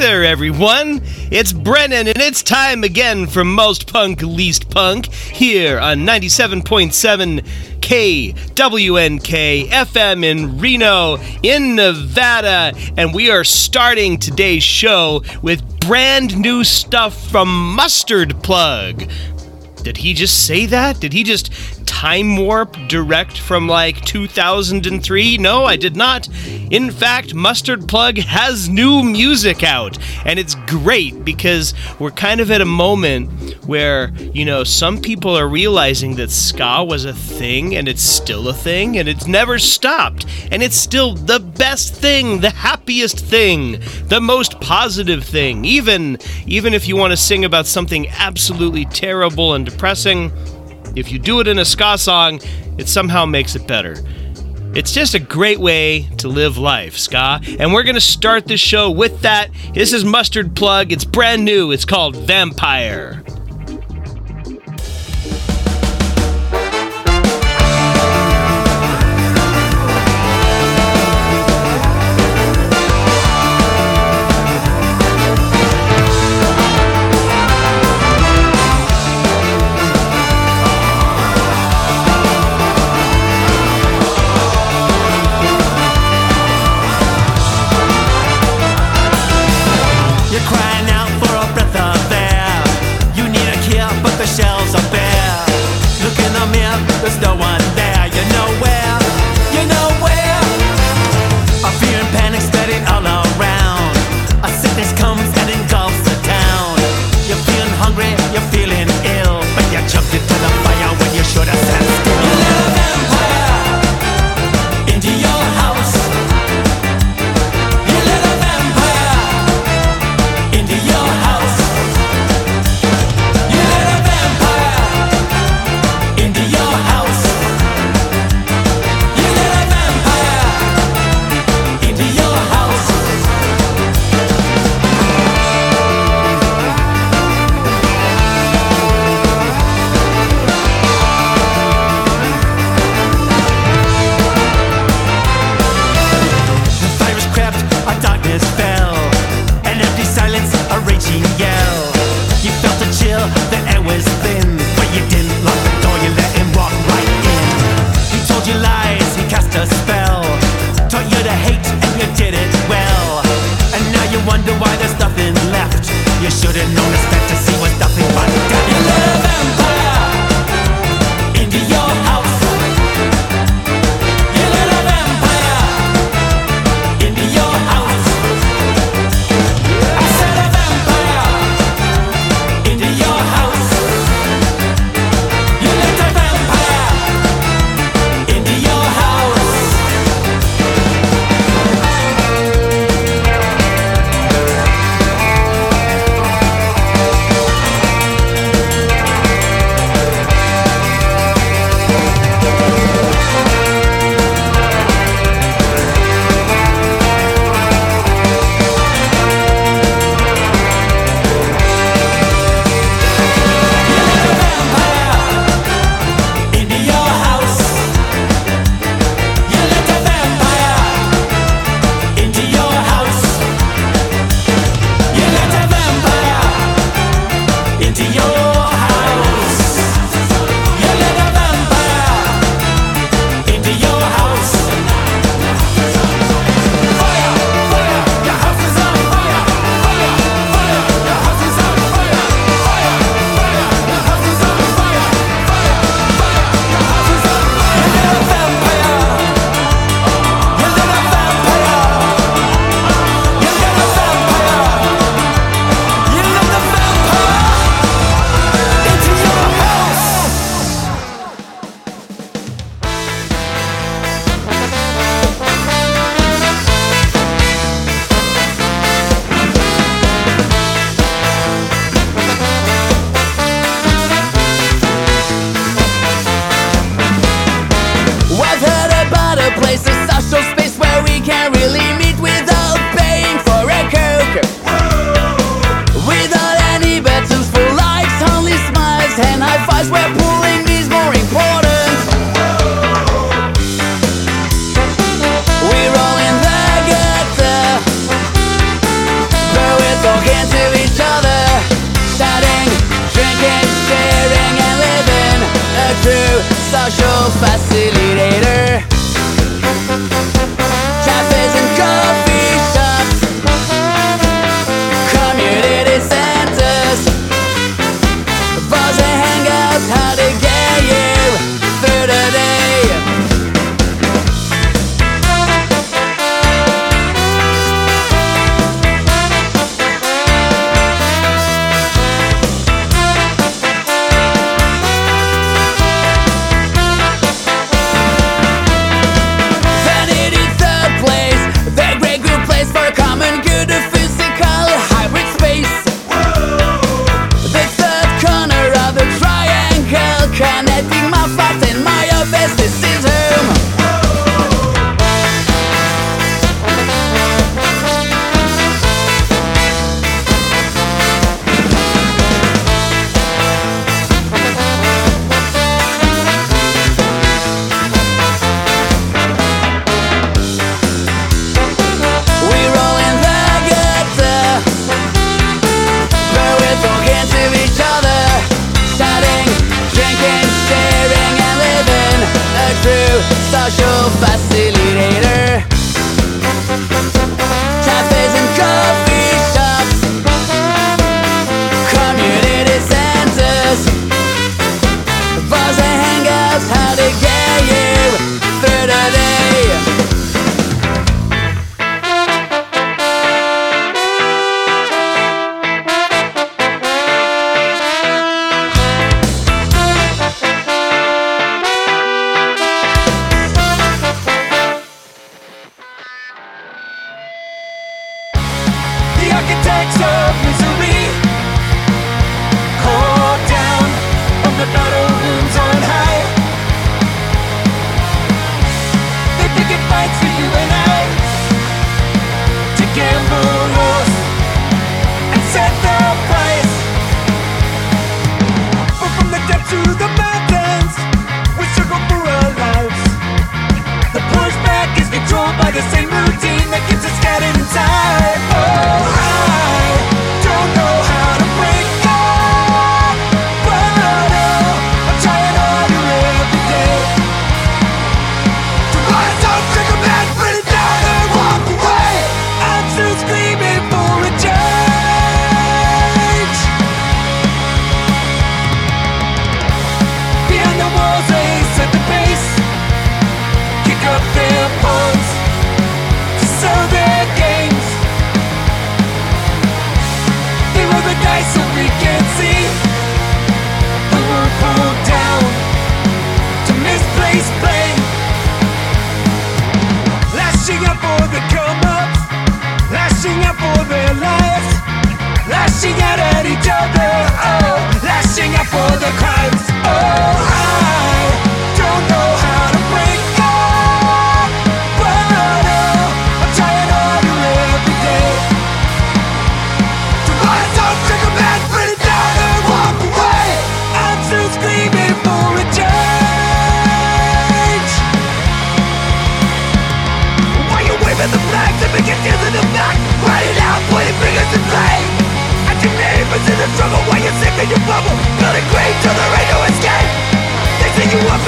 There, everyone. It's Brennan, and it's time again for Most Punk, Least Punk here on 97.7 KWNK FM in Reno, in Nevada. And we are starting today's show with brand new stuff from Mustard Plug. Did he just say that? Did he just time warp direct from like 2003? No, I did not. In fact, Mustard Plug has new music out, and it's great because we're kind of at a moment where, you know, some people are realizing that ska was a thing and it's still a thing and it's never stopped, and it's still the best thing, the happiest thing, the most positive thing. Even even if you want to sing about something absolutely terrible and depressing, if you do it in a ska song, it somehow makes it better. It's just a great way to live life, ska. And we're going to start this show with that. This is Mustard Plug. It's brand new. It's called Vampire.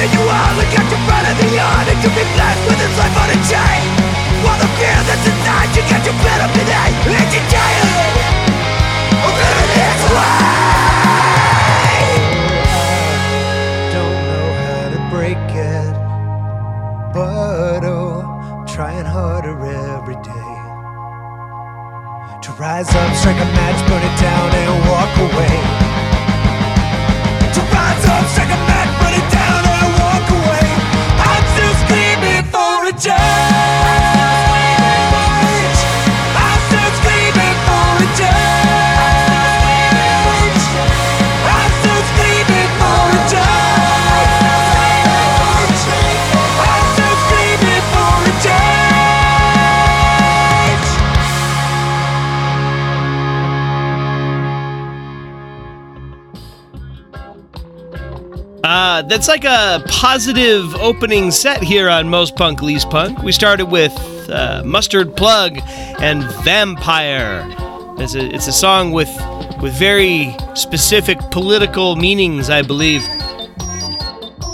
that you are Look out your front of the yard And could be blessed with this life on a chain. While the fear that's inside You get your better today And you're jailed. living this way. Don't know how to break it But oh Trying harder every day. To rise up, strike a match Burn it down and walk away. To rise up, strike a match. die. that's like a positive opening set here on Most Punk Least Punk. We started with uh, Mustard Plug and Vampire. It's a, it's a song with with very specific political meanings, I believe.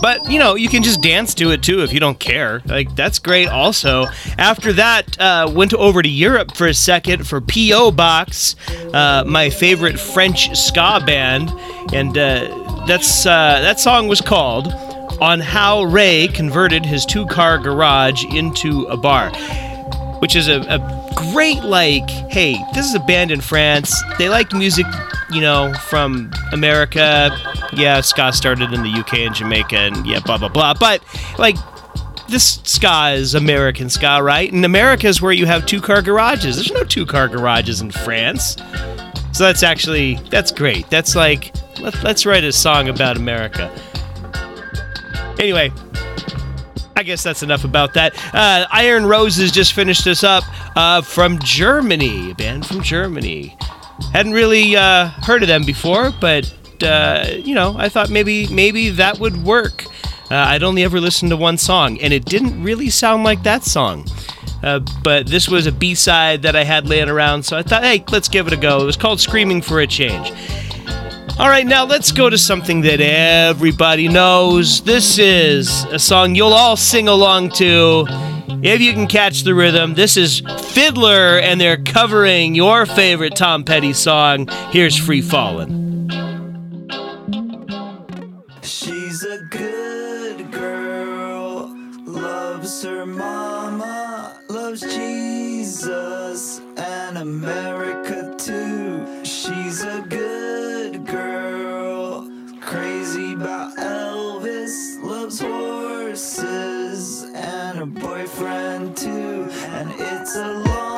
But you know, you can just dance to it too if you don't care. Like that's great. Also, after that, uh, went over to Europe for a second for PO Box, uh, my favorite French ska band, and uh, that's uh, that song was called "On How Ray Converted His Two-Car Garage into a Bar," which is a, a great like. Hey, this is a band in France. They like music, you know, from America. Yeah, ska started in the UK and Jamaica, and yeah, blah blah blah. But like this ska is American ska, right? And America is where you have two car garages. There's no two car garages in France. So that's actually that's great. That's like let, let's write a song about America. Anyway, I guess that's enough about that. Uh, Iron Roses just finished us up uh, from Germany, a band from Germany. Hadn't really uh, heard of them before, but uh, you know, I thought maybe maybe that would work. Uh, I'd only ever listened to one song, and it didn't really sound like that song. Uh, but this was a B side that I had laying around, so I thought, hey, let's give it a go. It was called Screaming for a Change. All right, now let's go to something that everybody knows. This is a song you'll all sing along to if you can catch the rhythm. This is Fiddler, and they're covering your favorite Tom Petty song. Here's Free Fallin'. She's a good girl, loves her mama, loves Jesus and America it's a long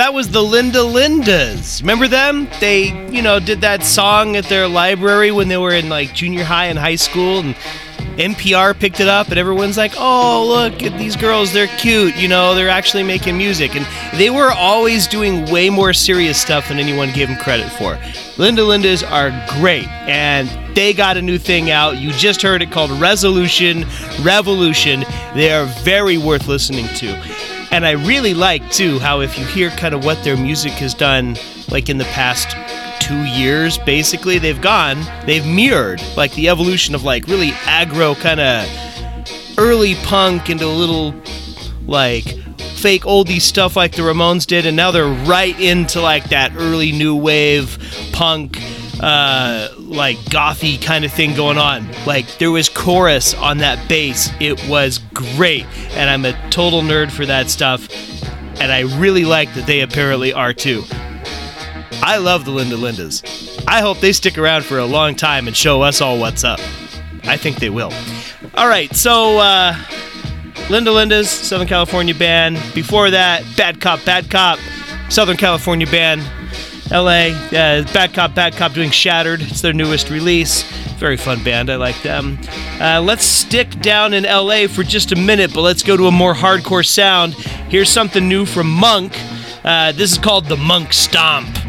that was the Linda Lindas. Remember them? They, you know, did that song at their library when they were in like junior high and high school and NPR picked it up and everyone's like, "Oh, look at these girls, they're cute, you know, they're actually making music." And they were always doing way more serious stuff than anyone gave them credit for. Linda Lindas are great and they got a new thing out. You just heard it called Resolution Revolution. They are very worth listening to. And I really like too how if you hear kind of what their music has done, like in the past two years, basically they've gone, they've mirrored like the evolution of like really aggro kind of early punk into a little like fake oldie stuff like the Ramones did, and now they're right into like that early new wave punk, uh, like gothy kind of thing going on. Like there was chorus on that bass. It was great. And I'm a total nerd for that stuff. And I really like that they apparently are too. I love the Linda Lindas. I hope they stick around for a long time and show us all what's up. I think they will. All right, so uh, Linda Lindas, Southern California band. Before that, Bad Cop, Bad Cop, Southern California band. LA. Uh, Bad Cop, Bad Cop doing Shattered. It's their newest release. Very fun band. I like them. Uh, let's stick down in LA for just a minute, but let's go to a more hardcore sound. Here's something new from Monk. Uh, this is called the Monk Stomp.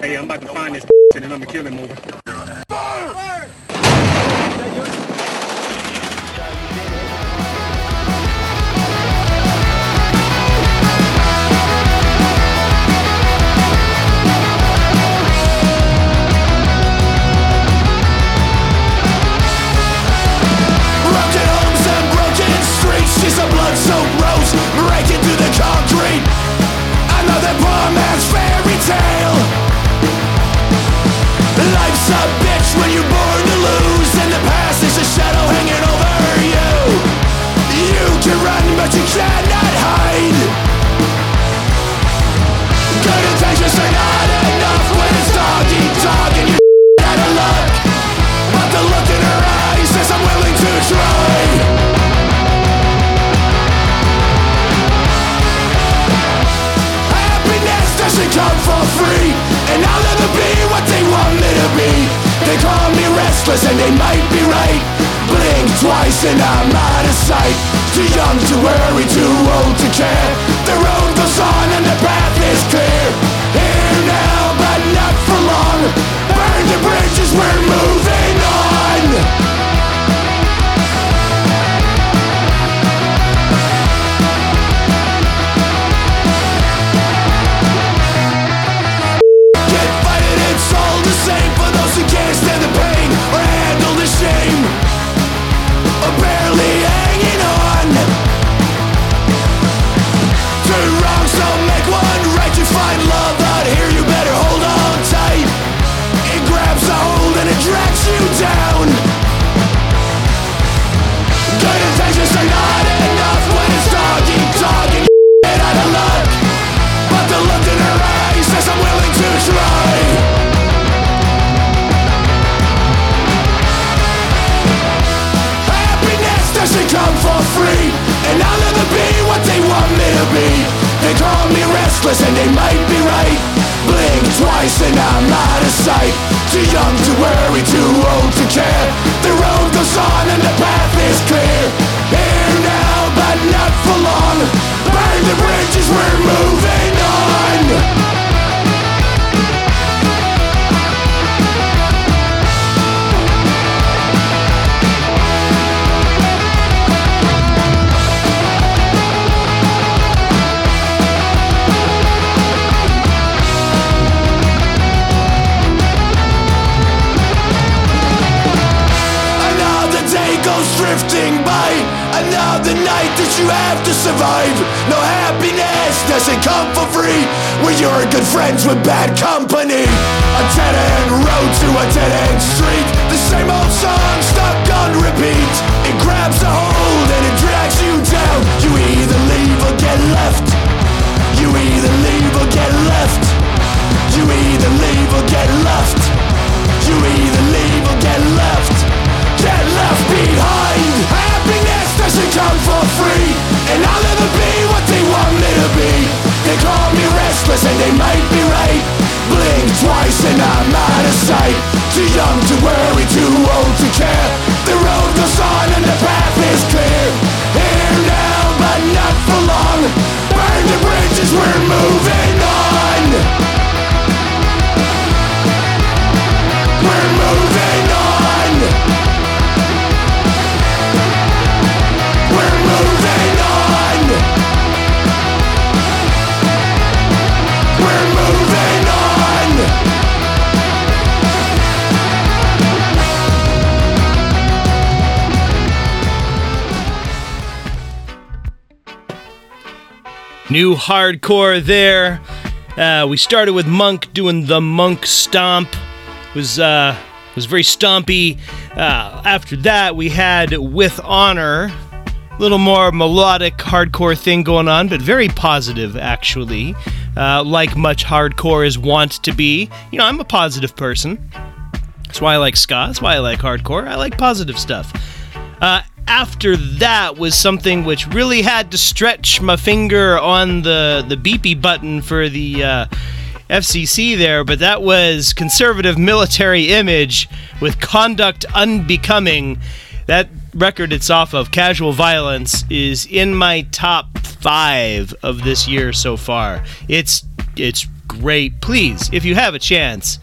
Hey, I'm about to find this and then I'm gonna kill him over. A bitch? When you're born me. They call me restless and they might be right. Blink twice and I'm out of sight. Too young to worry, too old to care. The road goes on and the path is clear. Here now but not for long. Burn the bridges, we're moving on survive. No happiness doesn't come for free When you're good friends with bad company. A dead-end road to a dead-end street. The same old song stuck on repeat. It grabs a hold and it drags you down. You either leave or get left. You either leave or get left. You either leave or get left. You either leave or get left. Get left behind Doesn't come for free And I'll never be New hardcore there. Uh, we started with Monk doing the Monk Stomp. Was uh, was very stompy. Uh, after that, we had With Honor. A little more melodic hardcore thing going on, but very positive actually. Uh, like much hardcore is wont to be. You know, I'm a positive person. That's why I like ska. That's why I like hardcore. I like positive stuff after that was something which really had to stretch my finger on the the beepy button for the uh, FCC there, but that was conservative military image with conduct unbecoming. That record it's off of, Casual Violence, is in my top five of this year so far. It's it's great. Please, if you have a chance,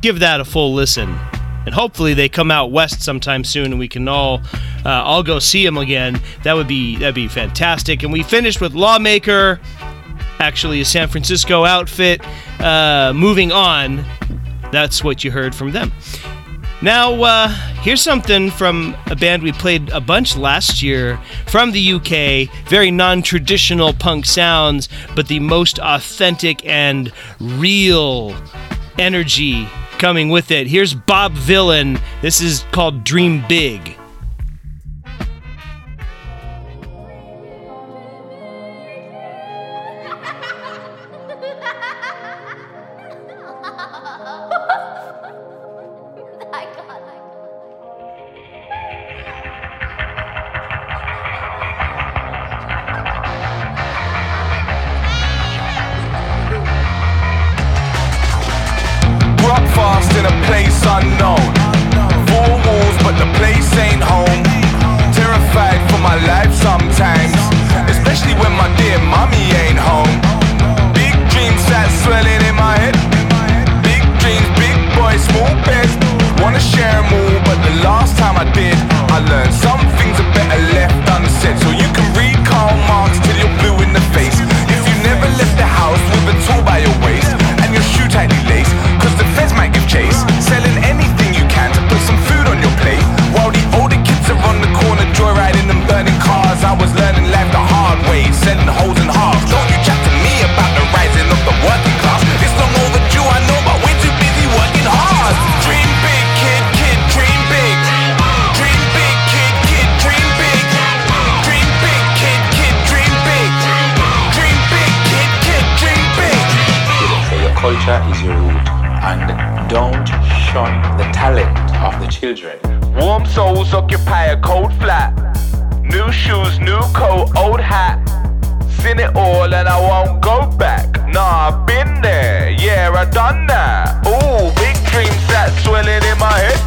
give that a full listen and hopefully they come out west sometime soon, and we can all uh, all go see them again. That would be that'd be fantastic. And we finished with Lawmaker, actually a San Francisco outfit. Uh, moving on, that's what you heard from them. Now, uh, here's something from a band we played a bunch last year from the UK. Very non traditional punk sounds, but the most authentic and real energy coming with it. Here's Bob Vylan. This is called Dream Big. Old souls occupy a cold flat. New shoes, new coat, old hat. Seen it all and I won't go back. Nah, I've been there, yeah, I done that. Ooh, big dreams that swelling in my head.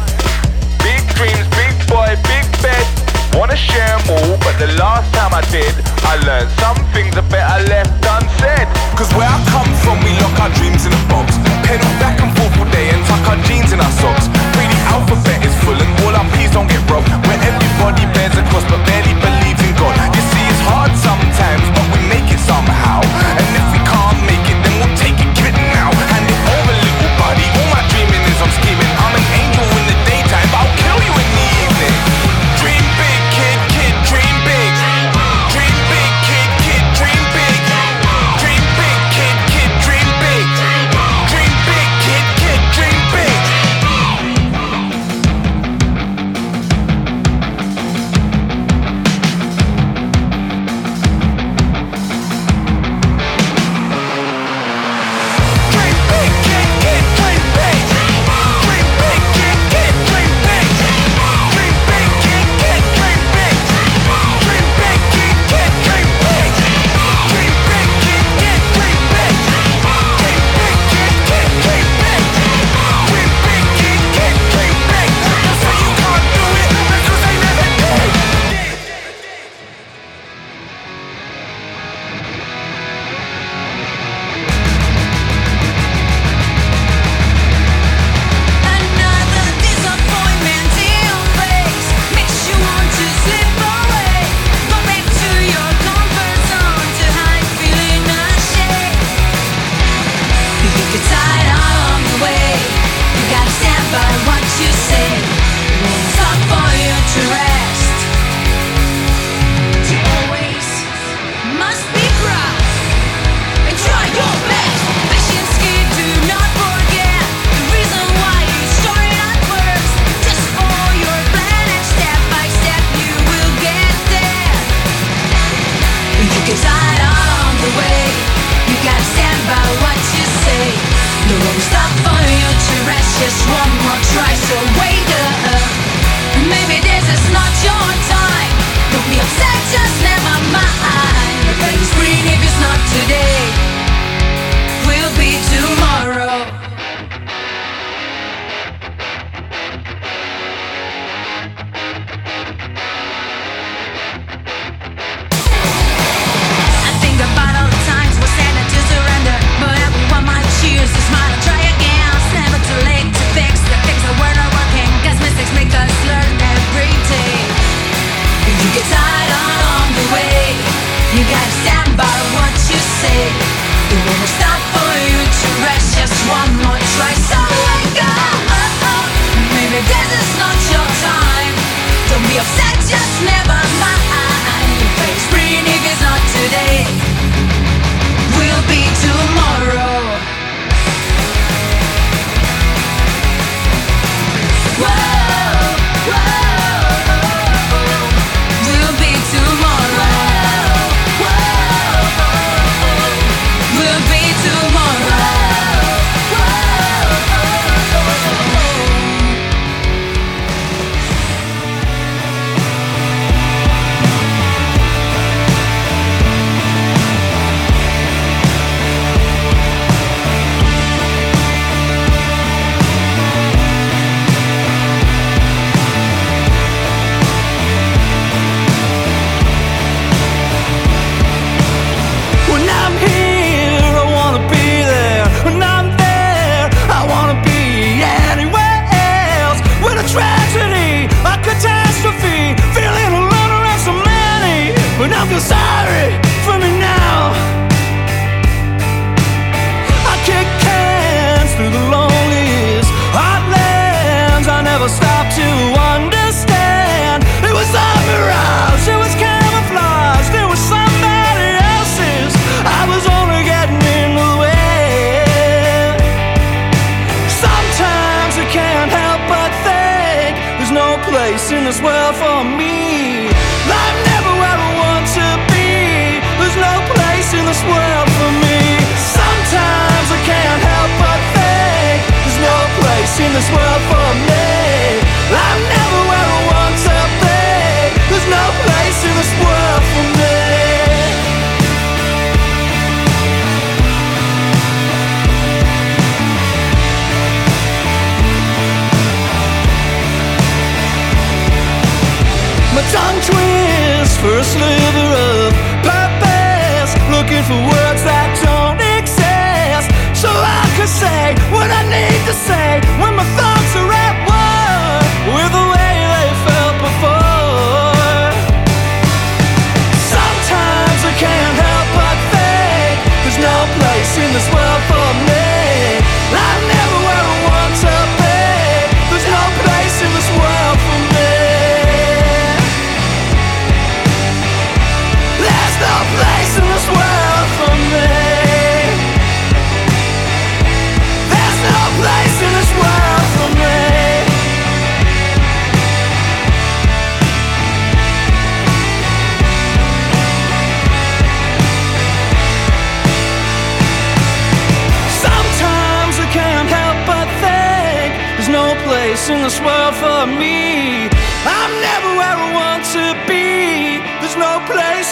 Big dreams, big boy, big bed. Wanna share more, but the last time I did, I learned some things are better left unsaid. Cause where I come from, we lock our dreams in a box. Pedal back and forth all day and tuck our jeans in our socks. Free alphabet is full and all our peas don't get robbed. Where everybody bears a cross but barely believes in God. You see, it's hard sometimes.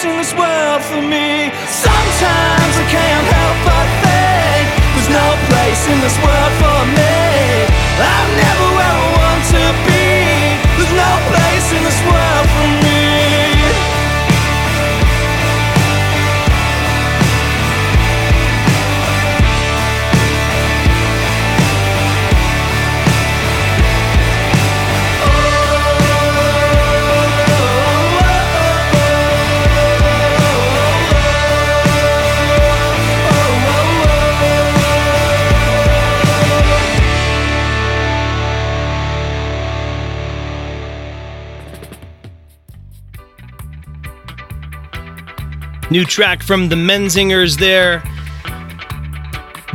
In this world New track from the Menzingers there.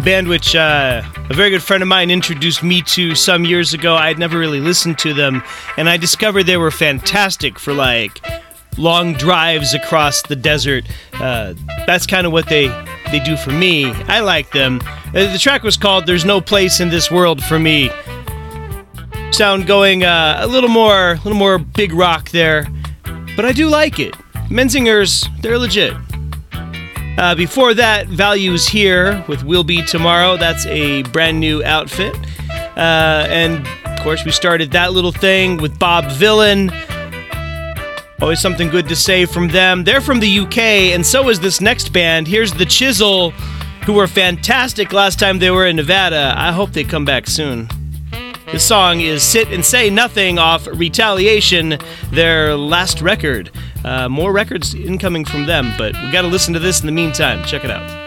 Band which uh, a very good friend of mine introduced me to some years ago. I had never really listened to them, and I discovered they were fantastic for like long drives across the desert. Uh, that's kind of what they they do for me. I like them. Uh, the track was called "There's No Place in This World for Me." Sound going uh, a little more, a little more big rock there, but I do like it. Menzingers, they're legit. Uh, before that, Values Here with Will Be Tomorrow. That's a brand new outfit. Uh, and of course, we started that little thing with Bob Vylan. Always something good to say from them. They're from the UK, and so is this next band. Here's The Chisel, who were fantastic last time they were in Nevada. I hope they come back soon. The song is Sit and Say Nothing off Retaliation, their last record. Uh, more records incoming from them, but we got to listen to this in the meantime. Check it out.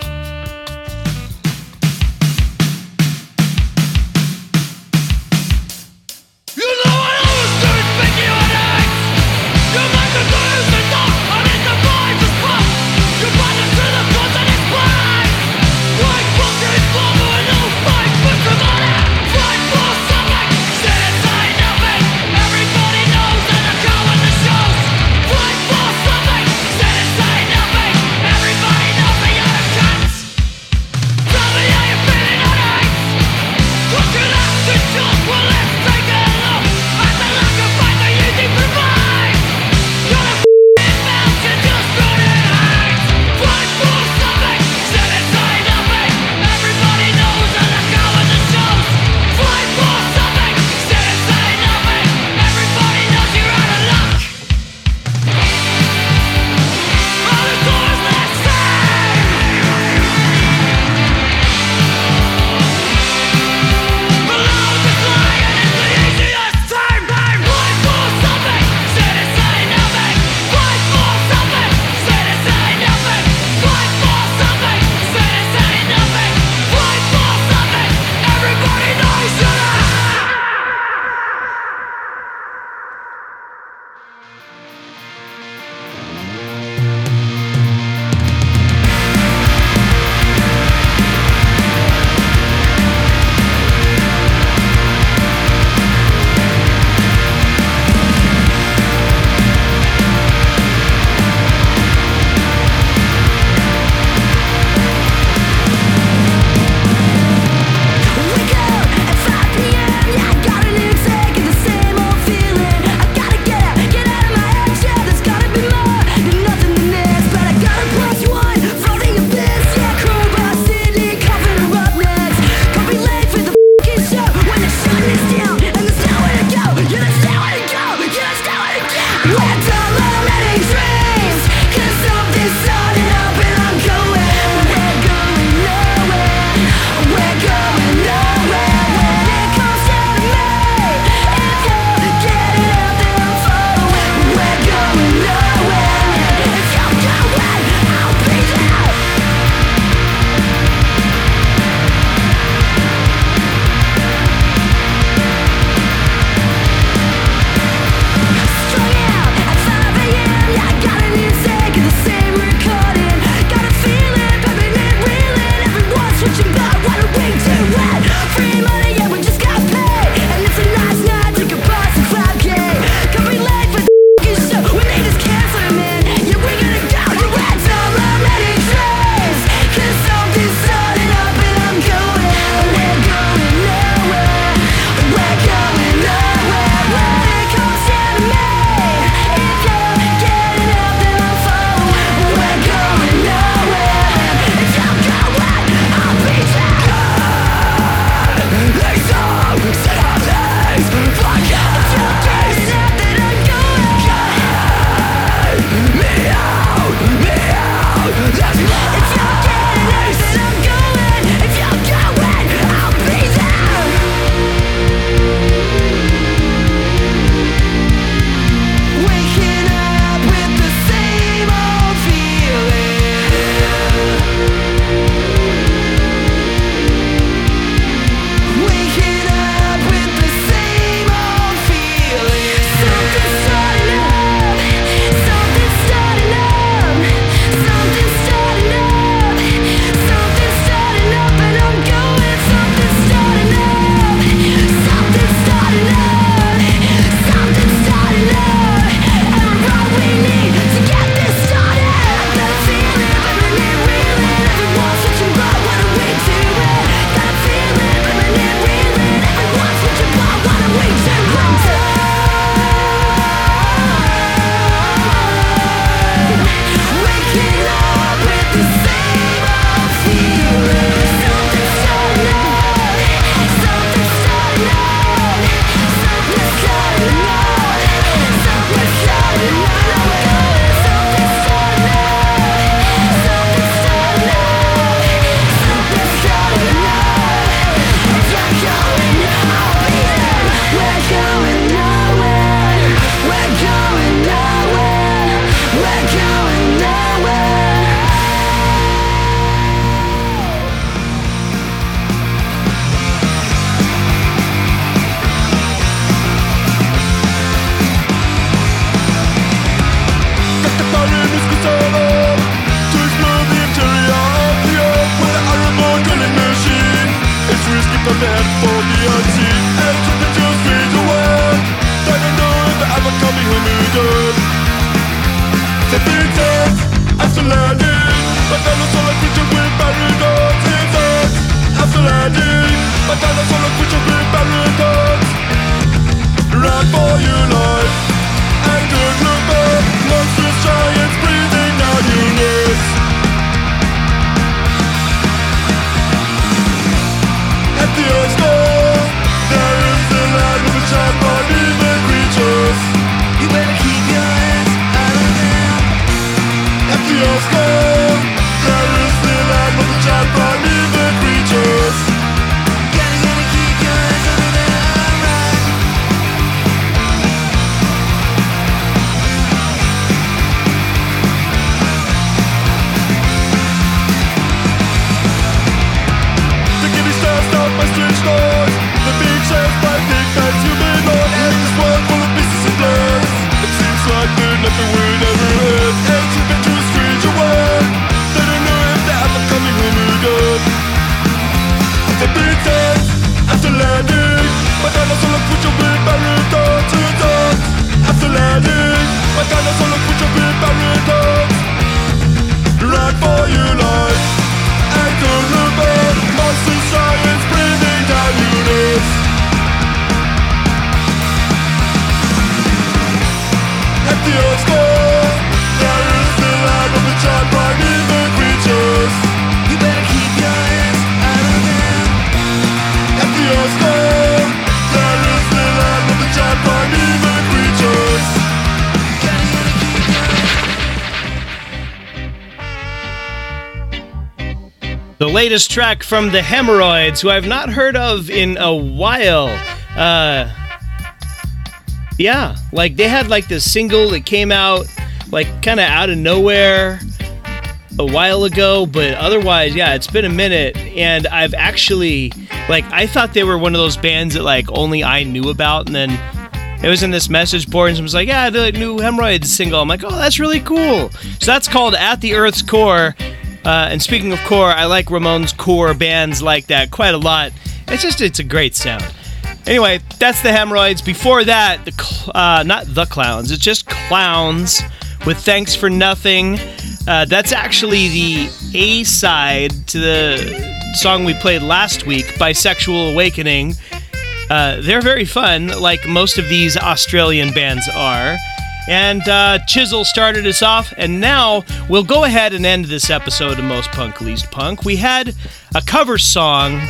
Latest track from the Hemorrhoids, who I've not heard of in a while. Uh, yeah, like they had like this single that came out like kind of out of nowhere a while ago, but otherwise, yeah, it's been a minute. And I've actually, like, I thought they were one of those bands that like only I knew about, and then it was in this message board, and someone was like, "Yeah, the new Hemorrhoids single." I'm like, "Oh, that's really cool." So that's called "At the Earth's Core." Uh, and speaking of core, I like Ramones' core bands like that quite a lot. It's just it's a great sound. Anyway, that's the Hemorrhoids. Before that, the cl- uh, not the Clowns. It's just Clowns with "Thanks for Nothing." Uh, that's actually the A side to the song we played last week, "Bisexual Awakening." Uh, they're very fun, like most of these Australian bands are. And uh, Chisel started us off, and now we'll go ahead and end this episode of Most Punk Least Punk. We had a cover song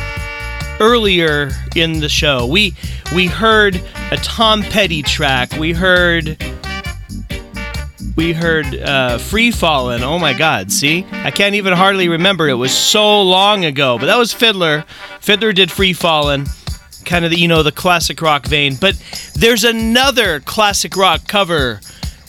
earlier in the show. We we heard a Tom Petty track. We heard we heard uh, Free Fallin'. Oh my God! See, I can't even hardly remember. It was so long ago. But that was Fiddler. Fiddler did Free Fallin', kind of the you know the classic rock vein. But there's another classic rock cover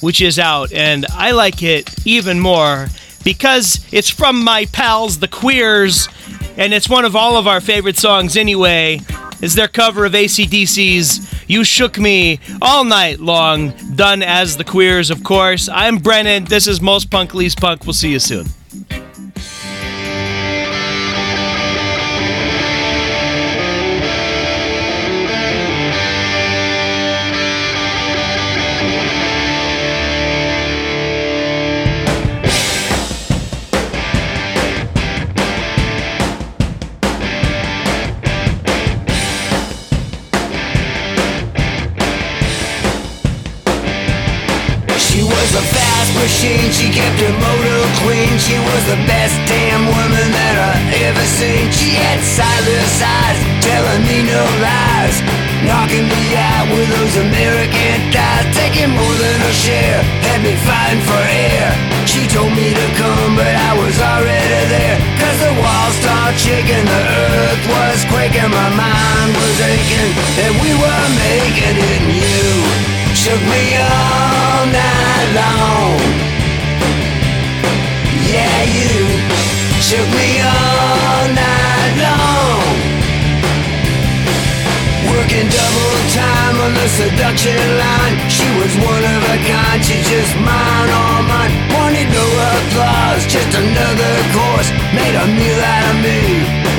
which is out, and I like it even more because it's from my pals the Queers, and it's one of all of our favorite songs anyway. Is their cover of ACDC's You Shook Me All Night Long, done as the Queers, of course. I'm Brennan. This is Most Punk Least Punk. We'll see you soon. Machine, she kept her motor clean. She was the best damn woman that I ever seen. She had sightless eyes, telling me no lies. Knocking me out with those American thighs, taking more than her share. Had me fighting for air. She told me to come, but I was already there. Cause the walls started shaking, the earth was quaking, my mind was aching, and we were making it new. Shook me all night long. You shook me all night long. Working double time on the seduction line. She was one of a kind, she's just mine, all mine. Wanted no applause, just another course. Made a meal out of me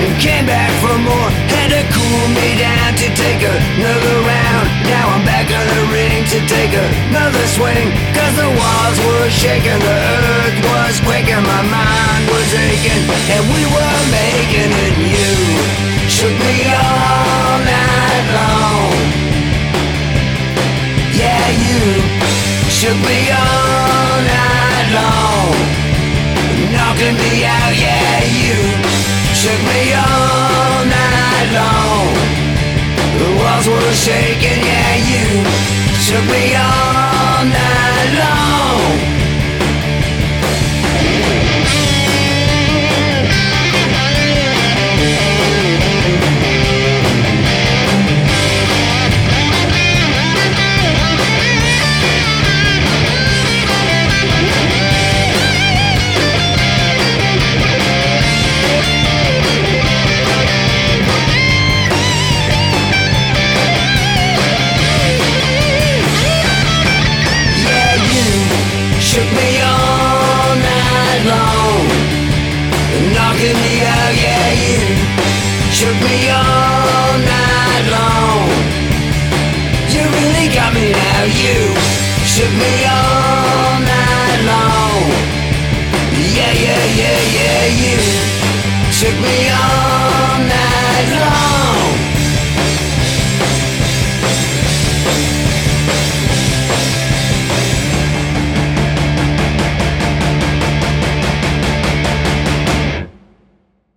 and came back for more. Had to cool me down to take another round. Now I'm back in the ring to take another swing. The walls were shaking, the earth was quaking, my mind was aching, and we were making it new. Shook me all night long. Yeah, you shook me all night long. Knocking me out, yeah, you shook me all night long walls were shaking, yeah, you took me all night long. in Shook me all night long. You really got me now You. Shook me all night long. Yeah, yeah, yeah, yeah You. Shook me all